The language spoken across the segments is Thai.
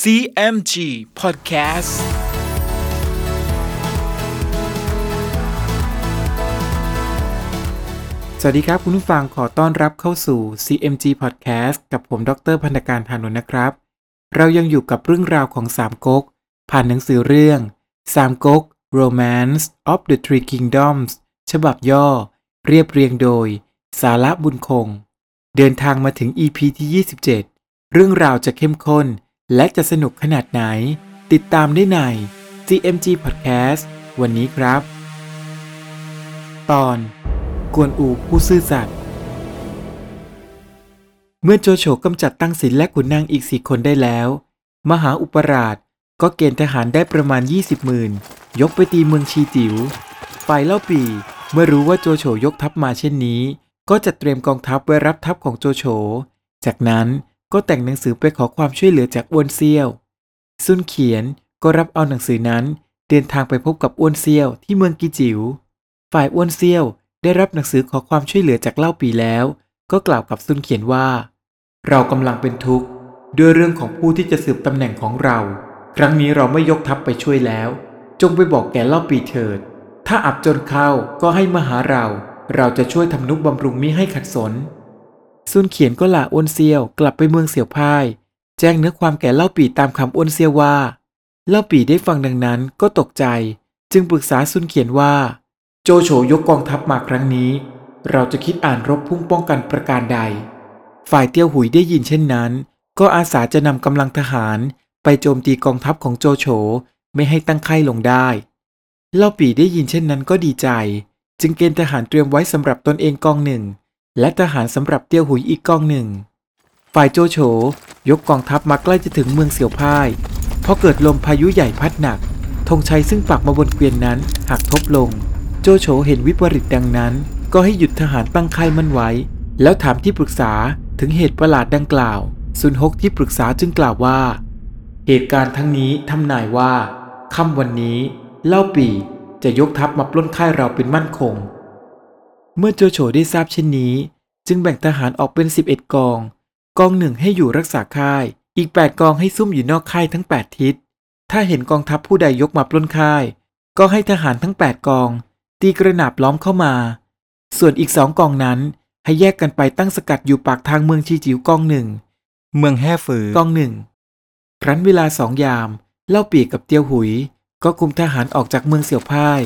CMG Podcast สวัสดีครับคุณผู้ฟังขอต้อนรับเข้าสู่ CMG Podcast กับผมดรพันธการพานนท์นะครับ เรายังอยู่กับเรื่องราวของสามก๊กผ่านหนังสือเรื่องสามก๊ก Romance of the Three Kingdoms ฉบับย่อ เรียบเรียงโดย สาระบุญคง เดินทางมาถึง EP ที่ 27 เรื่องราวจะเข้มข้น และจะสนุกขนาดไหน ติดตามได้ใน CMG Podcast วันนี้ครับ ตอน กวนอูผู้ซื่อสัตย์เมื่อโจโฉกำจัดตั้งศิลและขุนนางอีกสี่คนได้แล้ว มหาอุปราชก็เกณฑ์ทหารได้ประมาณ 20หมื่นยกไปตีเมืองชีจิว๋วฝ่ายเล่าปีเมื่อรู้ว่าโจโฉยกทัพมาเช่นนี้ ก็จะเตรียมกองทัพไว้รับทัพของโจโฉ จากนั้น ก็แต่งหนังสือไปขอความช่วยเหลือจากอ้วนเซี่ยว ซุนเขียนก็รับเอาหนังสือนั้นเดินทางไปพบกับอ้วนเซี่ยวที่เมืองกีจิว๋ว ฝ่ายอ้วนเซี่ยวได้รับหนังสือขอความช่วยเหลือจากเล่าปีแล้ว ก็กล่าวกับซุนเขียนว่า เรากำลังเป็นทุกข์ด้วยเรื่องของผู้ที่จะสืบตำแหน่งของเรา ครั้งนี้เราไม่ยกทัพไปช่วยแล้ว จงไปบอกแก่เล่าปีเถิด ถ้าอับจนเข้าก็ให้มาหาเรา เราจะช่วยทำนุบำรุงมิให้ขัดสน ซุนเขียนก็ลาอ้วนเซียวกลับไปเมืองเสี่ยวพาย แจ้งเนื้อความแก่เล่าปีตามคำอ้วนเซียวว่า เล่าปีได้ฟังดังนั้นก็ตกใจ จึงปรึกษาซุนเขียนว่า โจโฉยกกองทัพมาครั้งนี้ เราจะคิดอ่านรบพุ่งป้องกันประการใด ฝ่ายเตี้ยวหุยได้ยินเช่นนั้น ก็อาสาจะนำกำลังทหารไปโจมตีกองทัพของโจโฉไม่ให้ตั้งไข่ลงได้ เล่าปีได้ยินเช่นนั้นก็ดีใจ จึงเกณฑ์ทหารเตรียมไว้สำหรับตนเองกองหนึ่ง และทหารสำหรับเตี้ยวหุยอีกกองหนึ่ง ฝ่ายโจโฉยกกองทัพมาใกล้จะถึงเมืองเสี่ยวพ่ายพอเกิดลมพายุใหญ่พัดหนักธงชัยซึ่งปักมาบนเกวียนนั้นหักทบลง โจโฉเห็นวิปริตดังนั้น ก็ให้หยุดทหารตั้งค่ายมั่นไว้ แล้วถามที่ปรึกษาถึงเหตุประหลาดดังกล่าวซุนฮกที่ปรึกษาจึงกล่าวว่า เหตุการณ์ทั้งนี้ทำนายว่าค่ำวันนี้ เล่าปีจะยกทัพมาปล้นค่ายเราเป็นมั่นคง เมื่อโจโฉได้ทราบเช่นนี้ จึงแบ่งทหารออกเป็น 11 กอง กองหนึ่งให้อยู่รักษาค่าย อีก 8 กองให้ซุ่มอยู่นอกค่ายทั้ง 8 ทิศ ถ้าเห็นกองทัพผู้ใดยกมาปล้นค่าย ก็ให้ทหารทั้ง 8 กอง ตีกระหนาบล้อมเข้ามา ส่วนอีกสองกองนั้นให้แยกกันไปตั้งสกัดอยู่ปากทางเมืองชีจิ๋วกองหนึ่ง เมืองแห่ฝือกองหนึ่งครั้นเวลาสองยาม เล่าปีกกับเตียวหุย ก็คุมทหารออกจากเมืองเสี่ยวพ่าย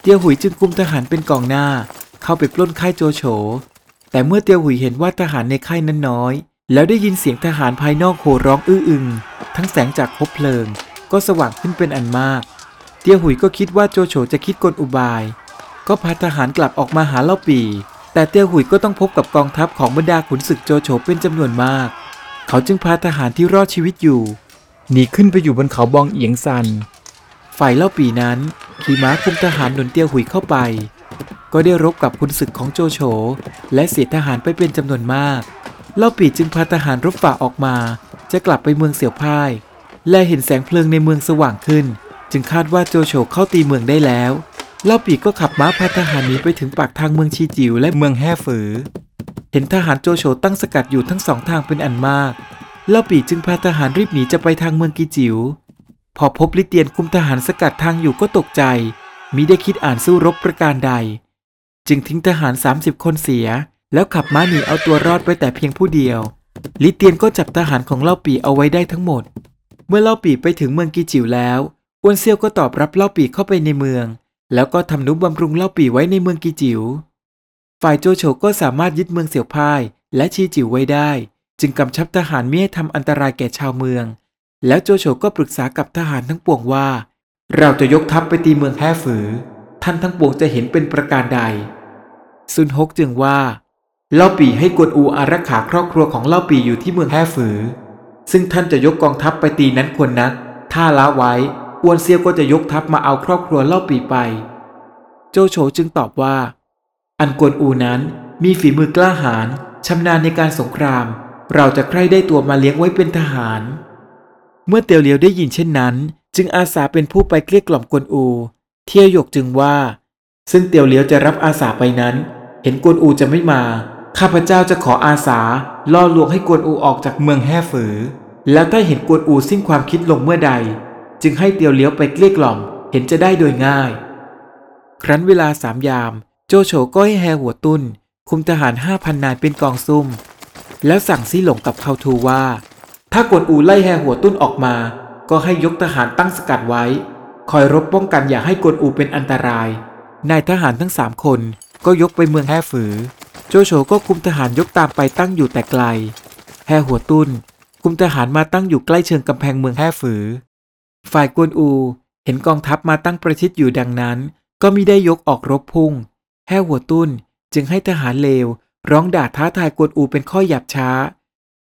เตียวหุยจึงคุมทหารเป็นกองหน้า เข้าไปปล้นค่ายโจโฉ แต่เมื่อเตียวหุยเห็นว่าทหารในค่ายนั้นน้อย แล้วได้ยินเสียงทหารภายนอกโห่ร้องอื้ออึง ทั้งแสงจากคบเพลิง ก็สว่างขึ้นเป็นอันมาก เตียวหุยก็คิดว่าโจโฉจะคิดกลอุบาย ก็พาทหารกลับออกมาหาเล่าปี แต่เตียวหุยก็ต้องพบกับกองทัพของบรรดาขุนศึกโจโฉเป็นจำนวนมาก เขาจึงพาทหารที่รอดชีวิตอยู่หนีขึ้นไปอยู่บนเขาบองเอียงซัน ฝ่ายเล่าปีนั้นขี่ม้าคุมทหารหนุนเตียวหุยเข้าไป ก็ได้รบกับขุนศึกของโจโฉและเสียทหารไปเป็นจำนวนมาก เล่าปีจึงพาทหารรบฝ่าออกมา จะกลับไปเมืองเสี่ยวพ่าย และเห็นแสงเพลิงในเมืองสว่างขึ้น จึงคาดว่าโจโฉเข้าตีเมืองได้แล้ว เล่าปีก็ขับม้าพาทหารหนีไปถึงปากทางเมืองชีจิวและเมืองแห่ฝือ เห็นทหารโจโฉตั้งสกัดอยู่ทั้งสองทางเป็นอันมาก เล่าปีจึงพาทหารรีบหนีจะไปทางเมืองกีจิว พอพบลิเตียนคุมทหารสกัดทางอยู่ก็ตกใจมิได้คิดอ่านสู้รบประการใด จึงทิ้งทหาร 30 คนเสีย แล้วขับม้าหนีเอาตัวรอดไปแต่เพียงผู้เดียว ลิเตียนก็จับทหารของเล่าปีเอาไว้ได้ทั้งหมด เมื่อเล่าปีไปถึงเมืองกีจิ๋วแล้วอ้วนเซียวก็ตอบรับเล่าปีเข้าไปในเมือง แล้วก็ทำนุบำรุงเล่าปีไว้ในเมืองกีจิวฝ่ายโจโฉก็สามารถยึดเมืองเสี่ยวพ่ายและชีจิ๋วไว้ได้ จึงกำชับทหารไม่ให้ทำอันตรายแก่ชาวเมือง แล้วโจโฉก็ปรึกษากับทหารทั้งปวงว่า เราจะยกทัพไปตีเมืองแห่ฝือ ท่านทั้งปวงจะเห็นเป็นประการใด ซุนฮกจึงว่า เล่าปีให้กวนอูอารักขาครอบครัวของเล่าปีอยู่ที่เมืองแห่ฝือ ซึ่งท่านจะยกกองทัพไปตีนั้นควรนัก ถ้าละไว้อวนเซียวก็จะยกทัพมาเอาครอบครัวเล่าปีไป โจโฉจึงตอบว่า อันกวนอูนั้นมีฝีมือกล้าหาญชำนาญในการสงคราม เราจะใคร่ได้ตัวมาเลี้ยงไว้เป็นทหาร เมื่อเตียวเหลียวได้ยินเช่นนั้น จึงอาสาเป็นผู้ไปเกลี้ยกล่อมกวนอู เที่ยวหยกจึงว่า ซึ่งเตียวเหลียวจะรับอาสาไปนั้น เห็นกวนอูจะไม่มา ข้าพเจ้าจะขออาสา ล่อลวงให้กวนอูออกจากเมืองแห่ฝือ แล้วถ้าเห็นกวนอูสิ้นความคิดลงเมื่อใด จึงให้เตียวเลี้ยวไปเกลี้ยกล่อม เห็นจะได้โดยง่าย ครั้นเวลาสามยาม โจโฉก็ให้แฮหัวตุ้นคุมทหารห้าพันนายเป็นกองซุ่ม แล้วสั่งซี่หลงกับเขาทูว่า ถ้ากวนอูไล่แฮหัวตุ้นออกมา ก็ให้ยกทหารตั้งสกัดไว้ คอยรบป้องกันอย่าให้กวนอูเป็นอันตรายนายทหารทั้งสามคน ก็ยกไปเมืองแห่ฝือ โจโฉก็คุมทหารยกตามไปตั้งอยู่แต่ไกลแห่หัวตุ้น คุมทหารมาตั้งอยู่ใกล้เชิงกำแพงเมืองแห่ฝือ ฝ่ายกวนอูเห็นกองทัพมาตั้งประชิดอยู่ดังนั้น ก็มิได้ยกออกรบพุ่งแห่หัวตุ้นจึงให้ทหารเลว ร้องด่าท้าทายกวนอูเป็นข้อหยาบช้า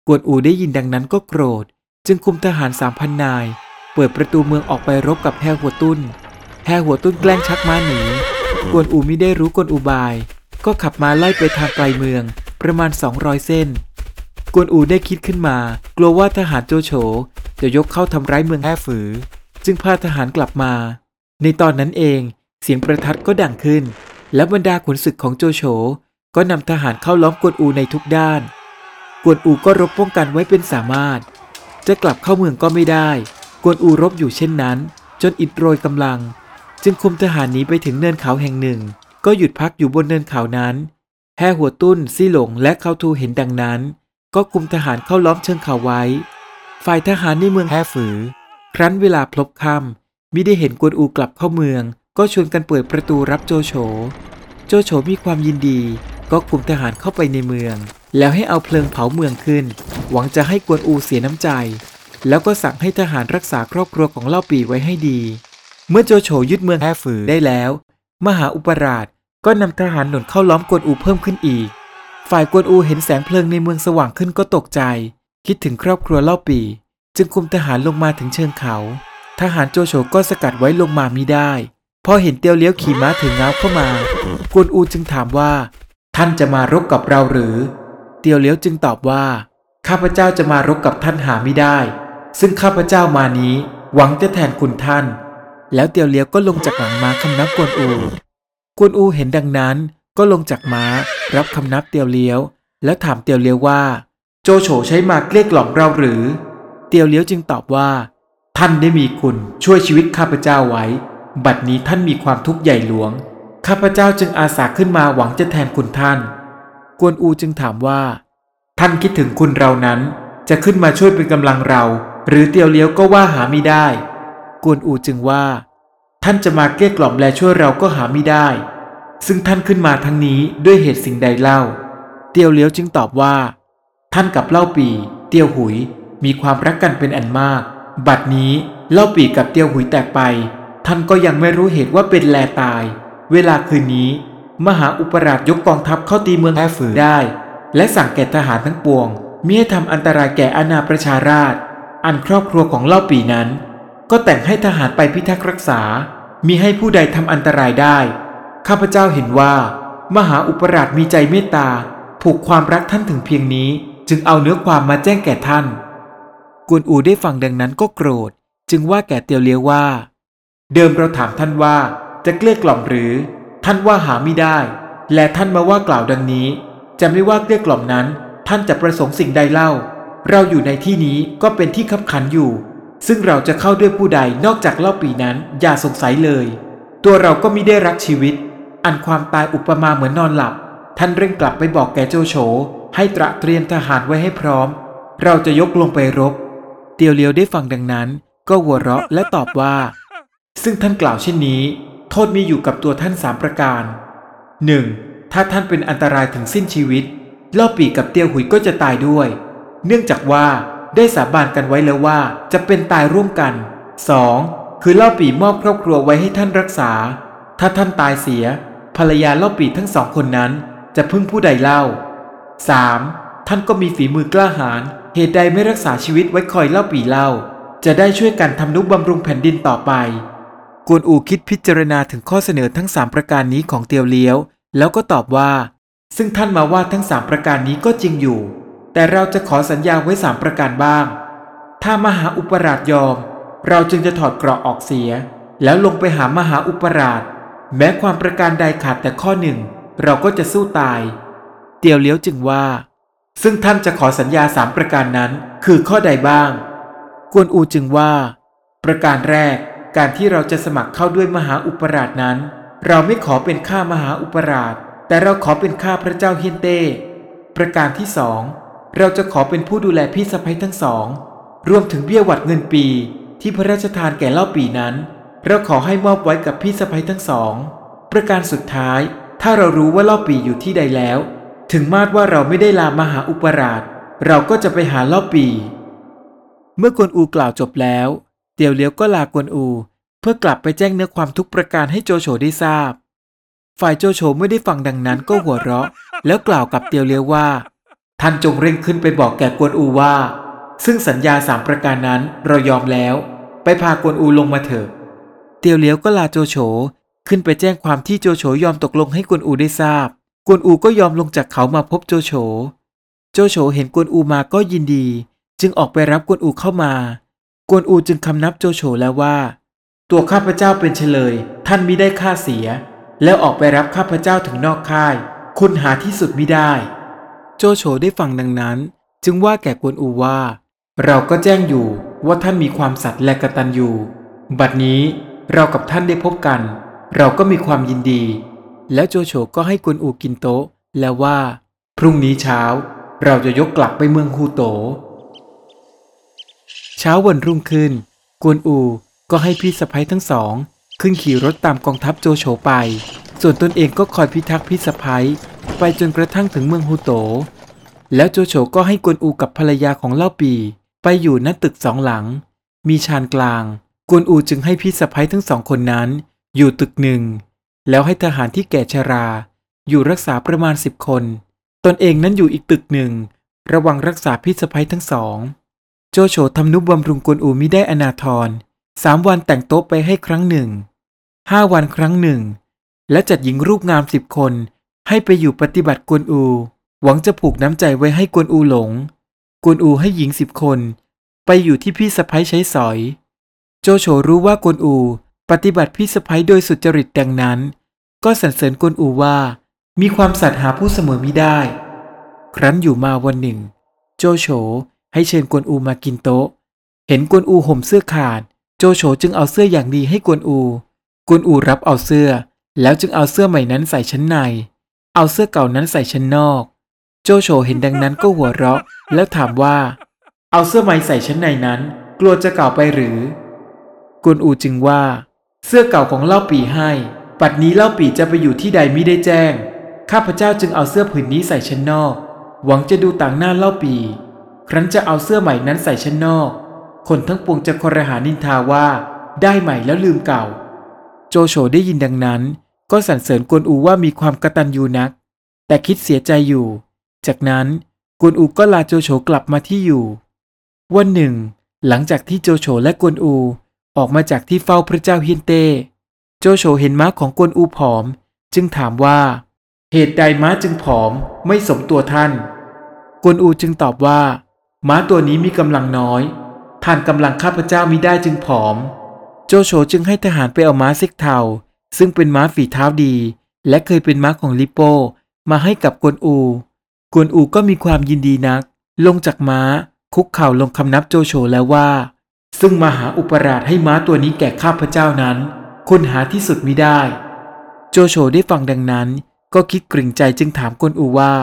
กวนอูได้ยินดังนั้นก็โกรธ จึงคุมทหารสามพันนาย เปิดประตูเมืองออกไปรบกับแห่หัวตุ้นแห่หัวตุ้นแกล้งชักม้าหนี กวนอูมิได้รู้กลอุบาย ก็ขับมาไล่ไปทางไกลเมือง ประมาณ 200 เส้น กวนอูได้คิดขึ้นมา กลัวว่าทหารโจโฉจะยกเข้าทำร้ายเมืองแห่ฝือ จึงพาทหารกลับมา ในตอนนั้นเองเสียงประทัดก็ดังขึ้น และบรรดาขุนศึกของโจโฉก็นำทหารเข้าล้อมกวนอูในทุกด้าน กวนอูก็รบป้องกันไว้เป็นสามารถ จะกลับเข้าเมืองก็ไม่ได้ กวนอูรบอยู่เช่นนั้น จนอิดโรยกำลัง จึงคุมทหารหนีไปถึงเนินเขาแห่งหนึ่ง ก็หยุดพักอยู่บนเนินเขานั้น แห่หัวตุ้นซี่หลงและเขาทูเห็นดังนั้น ก็คุมทหารเข้าล้อมเชิงเขาไว้ ฝ่ายทหารในเมืองแห่ฝือ ครั้นเวลาพลบค่ำมิได้เห็นกวนอูกลับเข้าเมือง ก็ชวนกันเปิดประตูรับโจโฉ โจโฉมีความยินดี ก็คุมทหารเข้าไปในเมือง แล้วให้เอาเพลิงเผาเมืองขึ้น หวังจะให้กวนอูเสียน้ำใจ แล้วก็สั่งให้ทหารรักษาครอบครัวของเล่าปีไว้ให้ดี เมื่อโจโฉยึดเมืองแฮฝือได้แล้ว มหาอุปราชก็นำทหารหนุนเข้าล้อมกวนอูเพิ่มขึ้นอีก ฝ่ายกวนอูเห็นแสงเพลิงในเมืองสว่างขึ้นก็ตกใจ คิดถึงครอบครัวเล่าปี จึงคุมทหารลงมาถึงเชิงเขา ทหารโจโฉก็สกัดไว้ลงมามิได้ พอเห็นเตียวเลี้ยวขี่ม้าถึงเงาเข้ามากวนอูจึงถามว่า ท่านจะมารบกับเราหรือ เตียวเลี้ยวจึงตอบว่า ข้าพเจ้าจะมารบกับท่านหาไม่ได้ ซึ่งข้าพเจ้ามานี้ หวังจะแทนคุณท่าน แล้วเตียวเลี้ยวก็ลงจากหลังม้าคำนับกวนอู กวนอูเห็นดังนั้นก็ลงจากม้ารับคำนับเตียวเลี้ยว แล้วถามเตียวเลี้ยวว่า โจโฉใช้มาเกลี้ยกล่อมเราหรือ เตียวเลี้ยวจึงตอบว่า ท่านได้มีคุณช่วยชีวิตข้าพเจ้าไว้ บัดนี้ท่านมีความทุกข์ใหญ่หลวง ข้าพเจ้าจึงอาสาขึ้นมาหวังจะแทนคุณท่าน กวนอูจึงถามว่า ท่านคิดถึงคุณเรานั้น จะขึ้นมาช่วยเป็นกำลังเรา หรือเตียวเลี้ยวก็ว่าหาไม่ได้ กวนอูจึงว่า ท่านจะมาเกลี้ยกล่อมและช่วยเราก็หาไม่ได้ ซึ่งท่านขึ้นมาทั้งนี้ด้วยเหตุสิ่งใดเล่า เตียวเลี้ยวจึงตอบว่า ท่านกับเล่าปี เตียวหุยมีความรักกันเป็นอันมาก บัดนี้เล่าปีกับเตียวหุยแตกไป ท่านก็ยังไม่รู้เหตุว่าเป็นแลตาย เวลาคืนนี้ มหาอุปราชยกกองทัพเข้าตีเมืองแฮฝือได้ และสั่งแก่ทหารทั้งปวงมิให้ทำอันตรายแก่อาณาประชาราช อันครอบครัวของเล่าปีนั้น ก็แต่งให้ทหารไปพิทักษ์รักษา มีให้ผู้ใดทำอันตรายได้ ข้าพเจ้าเห็นว่า มหาอุปราชมีใจเมตตา ผูกความรักท่านถึงเพียงนี้ จึงเอาเนื้อความมาแจ้งแก่ท่าน กวนอูได้ฟังดังนั้นก็โกรธ จึงว่าแก่เตียวเลียวว่า เดิมเราถามท่านว่าจะเกลี้ยกล่อมหรือ ท่านว่าหาไม่ได้ และท่านมาว่ากล่าวดังนี้ จะไม่ว่าเกลี้ยกล่อมนั้น ท่านจะประสงค์สิ่งใดเล่า เราอยู่ในที่นี้ก็เป็นที่คับขันอยู่ ซึ่งเราจะเข้าด้วยผู้ใดนอกจากเล่าปีนั้นอย่าสงสัยเลย ตัวเราก็มิได้รักชีวิต อันความตายอุปมาเหมือนนอนหลับ ท่านเร่งกลับไปบอกแกโจโฉให้ตระเตรียมทหารไว้ให้พร้อม เราจะยกลงไปรบ เตียวเลียวได้ฟังดังนั้น ก็หัวเราะและตอบว่า ซึ่งท่านกล่าวเช่นนี้ โทษมีอยู่กับตัวท่านสามประการ 1. ถ้าท่านเป็นอันตรายถึงสิ้นชีวิตเล่าปีกับเตียวหุยก็จะตายด้วย เนื่องจากว่า ได้สาบานกันไว้แล้วว่าจะเป็นตายร่วมกัน 2. คือเล่าปีมอบครอบครัวไว้ให้ท่านรักษา ถ้าท่านตายเสีย ภรรยาเล่าปีทั้งสองคนนั้น จะพึ่งผู้ใดเล่า 3. ท่านก็มีฝีมือกล้าหาญเหตุใดไม่รักษาชีวิตไว้คอยเล่าปีเล่า จะได้ช่วยกันทำนุบำรุงแผ่นดินต่อไปกวนอูคิดพิจารณาถึงข้อเสนอทั้ง 3 ประการนี้ของเตียวเลี้ยว แล้วก็ตอบว่า ซึ่งท่านมาว่าทั้ง 3 ประการนี้ก็จริงอยู่ แต่เราจะขอสัญญาไว้3ประการบ้าง ถ้ามหาอุปราชยอม เราจึงจะถอดเกราะออกเสีย แล้วลงไปหามหาอุปราช แม้ความประการใดขาดแต่ข้อหนึ่ง เราก็จะสู้ตาย เตียวเลี้ยวจึงว่า ซึ่งท่านจะขอสัญญาสามประการนั้น คือข้อใดบ้าง กวนอูจึงว่า ประการแรก การที่เราจะสมัครเข้าด้วยมหาอุปราชนั้น เราไม่ขอเป็นข้ามหาอุปราช แต่เราขอเป็นข้าพระเจ้าเฮียนเต้ ประการที่สอง เราจะขอเป็นผู้ดูแลพี่สะใภ้ทั้งสอง รวมถึงเบี้ยหวัดเงินปี ที่พระราชทานแก่เล่าปีนั้น เราขอให้มอบไว้กับพี่สะใภ้ทั้งสอง ประการสุดท้าย ถ้าเรารู้ว่าเล่าปีอยู่ที่ใดแล้ว ถึงมาดว่าเราไม่ได้ลามหาอุปราช เราก็จะไปหาเล่าปี เมื่อกวนอูกล่าวจบแล้ว เตียวเลี้ยวก็ลากวนอู เพื่อกลับไปแจ้งเนื้อความทุกประการให้โจโฉได้ทราบ ฝ่ายโจโฉไม่ได้ฟังดังนั้นก็หัวเราะ แล้วกล่าวกับเตียวเลี้ยวว่า ท่านจงเร่งขึ้นไปบอกแก่กวนอูว่า ซึ่งสัญญาสามประการนั้นเรายอมแล้ว ไปพากวนอูลงมาเถิดเตียวเลี้ยวก็ลาโจโฉขึ้นไปแจ้งความที่โจโฉยอมตกลงให้กวนอูได้ทราบ กวนอูก็ยอมลงจากเขามาพบโจโฉ โจโฉเห็นกวนอูมาก็ยินดี จึงออกไปรับกวนอูเข้ามา กวนอูจึงคำนับโจโฉแล้วว่า ตัวข้าพเจ้าเป็นเฉลย ท่านมิได้ค่าเสีย แล้วออกไปรับข้าพเจ้าถึงนอกค่าย คุณหาที่สุดมิได้ โจโฉได้ฟังดังนั้น จึงว่าแก่กวนอูว่า เราก็แจ้งอยู่ว่าท่านมีความสัตย์และกระตัญญูบัดนี้เรากับท่านได้พบกัน เราก็มีความยินดี แล้วโจโฉก็ให้กวนอูกินโต๊ะ แล้วว่า พรุ่งนี้เช้า เราจะยกกลับไปเมืองฮูโต เช้าวันรุ่งขึ้น กวนอูก็ให้พี่สะพ้ยทั้งสอง ขึ้นขี่รถตามกองทัพโจโฉไป ส่วนตนเองก็คอยพิทักษ์พี่สะพ้ย ไปจนกระทั่งถึงเมืองฮูโต แล้วโจโฉก็ให้กวนอูกับภรรยาของเล่าปี ไปอยู่ณตึกสองหลัง มีชานกลาง กวนอูจึงให้พี่สะพ้ยทั้งสองคนนั้น อยู่ตึกหนึ่ง แล้วให้ทหารที่แก่ชรา อยู่รักษาประมาณสิบคน ตนเองนั้นอยู่อีกตึกหนึ่ง ระวังรักษาพี่สะพ้ยทั้งสอง โจโฉทำนุบำรุงกวนอูมิได้อนาทรสามวันแต่งโต๊ะไปให้ครั้งหนึ่งห้าวันครั้งหนึ่ง และจัดหญิงรูปงามสิบคน ให้ไปอยู่ปฏิบัติกวนอู หวังจะผูกน้ำใจไว้ให้กวนอูหลง กวนอูให้หญิงสิบคน ไปอยู่ที่พี่สะพ้ยใช้สอย โจโฉรู้ว่ากวนอู ปฏิบัติพี่สะพ้ยโดยสุจริตดังนั้น ก็สรรเสริญกวนอูว่า มีความสัตย์หาผู้เสมอมิได้ ครั้นอยู่มาวันหนึ่ง โจโฉให้เชิญกวนอูมากินโต๊ะ เห็นกวนอูห่มเสื้อขาด โจโฉจึงเอาเสื้ออย่างดีให้กวนอู กวนอูรับเอาเสื้อ แล้วจึงเอาเสื้อใหม่นั้นใส่ชั้นใน เอาเสื้อเก่านั้นใส่ชั้นนอก โจโฉเห็นดังนั้นก็หัวเราะ แล้วถามว่า เอาเสื้อใหม่ใส่ชั้นในนั้น กลัวจะเก่าไปหรือกวนอูจึงว่า เสื้อเก่าของเล่าปีให้ ปัดนี้เล่าปีจะไปอยู่ที่ใดมิได้แจ้ง ข้าพเจ้าจึงเอาเสื้อผืนนี้ใส่ชั้นนอก หวังจะดูต่างหน้าเล่าปี ครั้นจะเอาเสื้อใหม่นั้นใส่ชั้นนอก คนทั้งปวงจะคอรหานินทาว่า ได้ใหม่แล้วลืมเก่า โจโฉได้ยินดังนั้น ก็สรรเสริญกวนอูว่ามีความกระตัญญูนัก แต่คิดเสียใจอยู่ จากนั้นกวนอูก็ลาโจโฉกลับมาที่อยู่ วันหนึ่ง หลังจากที่โจโฉและกวนอูออกมาจากที่เฝ้าพระเจ้าเฮียนเต้ โจโฉเห็นม้าของกวนอูผอม จึงถามว่า เหตุใดม้าจึงผอมไม่สมตัวท่าน กวนอูจึงตอบว่า ม้าตัวนี้มีกำลังน้อย ท่านกำลังข้าพเจ้ามิได้จึงผอม โจโฉจึงให้ทหารไปเอาม้าซิกเทา ซึ่งเป็นม้าฝีเท้าดี และเคยเป็นม้าของลิโป มาให้กับกวนอู กวนอูก็มีความยินดีนัก ลงจากม้าคุกเข่าลงคำนับโจโฉแล้วว่า ซึ่งมหาอุปราชให้ม้าตัวนี้แก่ข้าพเจ้านั้นคุณหาที่สุดมิได้ โจโฉได้ฟังดังนั้น ก็คิดกริ่งใจจึงถามกวนอูว่า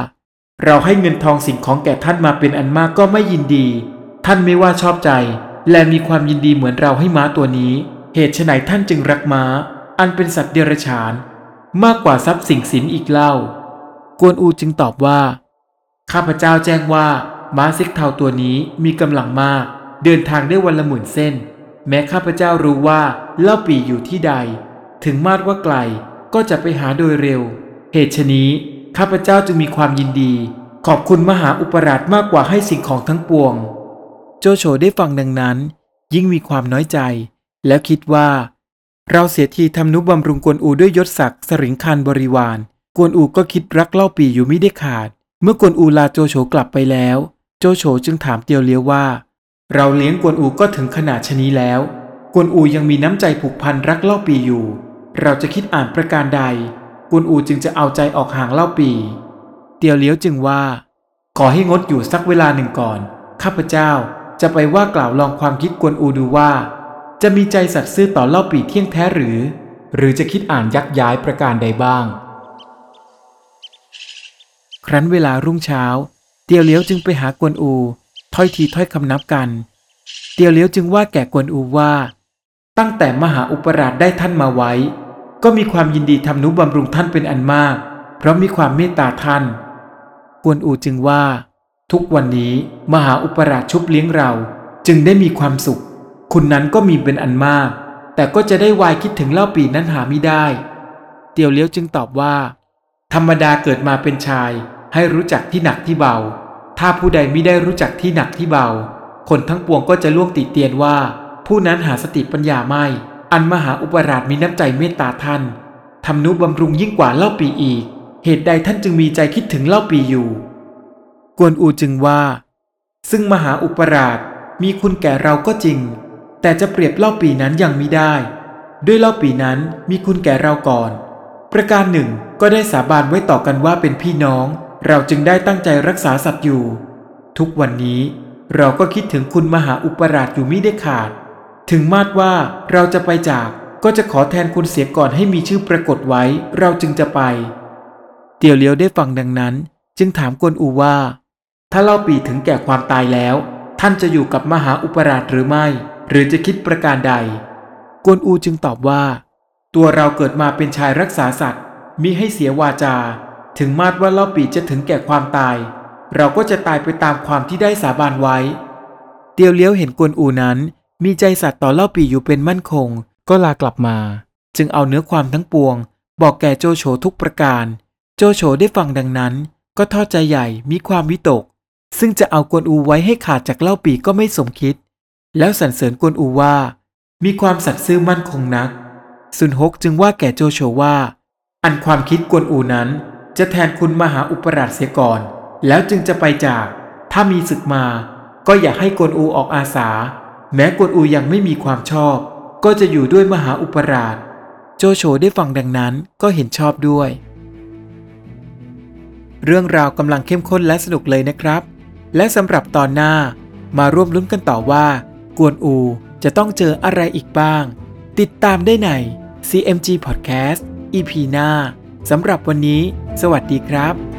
เราให้เงินทองสิ่งของแก่ท่านมาเป็นอันมากก็ไม่ยินดี ท่านไม่ว่าชอบใจ และมีความยินดีเหมือนเราให้ม้าตัวนี้ เหตุไฉนท่านจึงรักม้า อันเป็นสัตว์เดรัจฉาน มากกว่าทรัพย์สิ่งสินอีกเล่า กวนอูจึงตอบว่า ข้าพเจ้าแจ้งว่าม้าซิกเทาตัวนี้มีกำลังมาก เดินทางได้วันละหมื่นเส้น แม้ข้าพเจ้ารู้ว่าเล่าปีอยู่ที่ใด ถึงมาดว่าไกลก็จะไปหาโดยเร็ว เหตุฉนี้ข้าพเจ้าจึงมีความยินดี ขอบคุณมหาอุปราชมากกว่าให้สิ่งของทั้งปวง โจโฉได้ฟังดังนั้น ยิ่งมีความน้อยใจ แล้วคิดว่า เราเสียทีทำนุบำรุงกวนอูด้วยยศศักดิ์สริงคันบริวาร กวนอูก็คิดรักเล่าปีอยู่ไม่ได้ขาด เมื่อกวนอูลาโจโฉกลับไปแล้ว โจโฉจึงถามเตียวเลี้ยวว่า เราเลี้ยงกวนอูก็ถึงขนาดชนี้แล้ว กวนอูยังมีน้ำใจผูกพันรักเล่าปีอยู่ เราจะคิดอ่านประการใด กวนอูจึงจะเอาใจออกห่างเล่าปี เตียวเลี้ยวจึงว่า ขอให้งดอยู่สักเวลาหนึ่งก่อน ข้าพเจ้าจะไปว่ากล่าวลองความคิดกวนอูดูว่า จะมีใจสัตย์ซื่อต่อเล่าปีเที่ยงแท้หรือ หรือจะคิดอ่านยักย้ายประการใดบ้าง ครั้นเวลารุ่งเช้า เตียวเลี้ยวจึงไปหากวนอู ถ้อยทีถ้อยคำนับกัน เตียวเลี้ยวจึงว่าแก่กวนอูว่า ตั้งแต่มหาอุปราชได้ท่านมาไว้ ก็มีความยินดีทำนุบำรุงท่านเป็นอันมาก เพราะมีความเมตตาท่าน กวนอูจึงว่า ทุกวันนี้มหาอุปราชชุบเลี้ยงเราจึงได้มีความสุข คุณนั้นก็มีเป็นอันมาก แต่ก็จะได้วายคิดถึงเล่าปีนั้นหาไม่ได้ เตียวเลี้ยวจึงตอบว่า ธรรมดาเกิดมาเป็นชาย ให้รู้จักที่หนักที่เบา ถ้าผู้ใดไม่ได้รู้จักที่หนักที่เบา คนทั้งปวงก็จะล่วงติเตียนว่า ผู้นั้นหาสติปัญญาไม่ อันมหาอุปราชมีน้ำใจเมตตาท่านทำนุบำรุงยิ่งกว่าเล่าปีอีก เหตุใดท่านจึงมีใจคิดถึงเล่าปีอยู่ กวนอูจึงว่า ซึ่งมหาอุปราชมีคุณแก่เราก็จริง แต่จะเปรียบเล่าปีนั้นยังมิได้ ด้วยเล่าปีนั้นมีคุณแก่เราก่อน ประการหนึ่งก็ได้สาบานไว้ต่อกันว่าเป็นพี่น้อง เราจึงได้ตั้งใจรักษาสัตว์อยู่ ทุกวันนี้เราก็คิดถึงคุณมหาอุปราชอยู่มิได้ขาด ถึงมาดว่าเราจะไปจากก็จะขอแทนคุณเสียก่อนให้มีชื่อปรากฏไว้เราจึงจะไป เตียวเลี้ยวได้ฟังดังนั้น จึงถามกวนอูว่า ถ้าเล่าปีถึงแก่ความตายแล้ว ท่านจะอยู่กับมหาอุปราชหรือไม่ หรือจะคิดประการใด กวนอูจึงตอบว่า ตัวเราเกิดมาเป็นชายรักษาสัตว์มิให้เสียวาจา ถึงมาดว่าเล่าปีจะถึงแก่ความตาย เราก็จะตายไปตามความที่ได้สาบานไว้ เตียวเลี้ยวเห็นกวนอูนั้น มีใจสัตว์ต่อเล่าปีอยู่เป็นมั่นคง ก็ลากลับมา จึงเอาเนื้อความทั้งปวง บอกแก่โจโฉทุกประการ โจโฉได้ฟังดังนั้น ก็ทอดใจใหญ่มีความวิตก ซึ่งจะเอากวนอูไว้ให้ขาดจากเล่าปีก็ไม่สมคิด แล้วสรรเสริญกวนอูว่า มีความสัตย์ซื่อมั่นคงนัก ซุนฮกจึงว่าแก่โจโฉว่า อันความคิดกวนอูนั้น จะแทนคุณมหาอุปราชเสียก่อน แล้วจึงจะไปจาก ถ้ามีศึกมา ก็อย่าให้กวนอูออกอาสา แม้กวนอูยังไม่มีความชอบ ก็จะอยู่ด้วยมหาอุปราช โจโฉได้ฟังดังนั้นก็เห็นชอบด้วย เรื่องราวกำลังเข้มข้นและสนุกเลยนะครับ และสำหรับตอนหน้ามาร่วมลุ้นกันต่อว่า กวนอูจะต้องเจออะไรอีกบ้าง ติดตามได้ใน CMG Podcast EP หน้าสำหรับวันนี้ สวัสดีครับ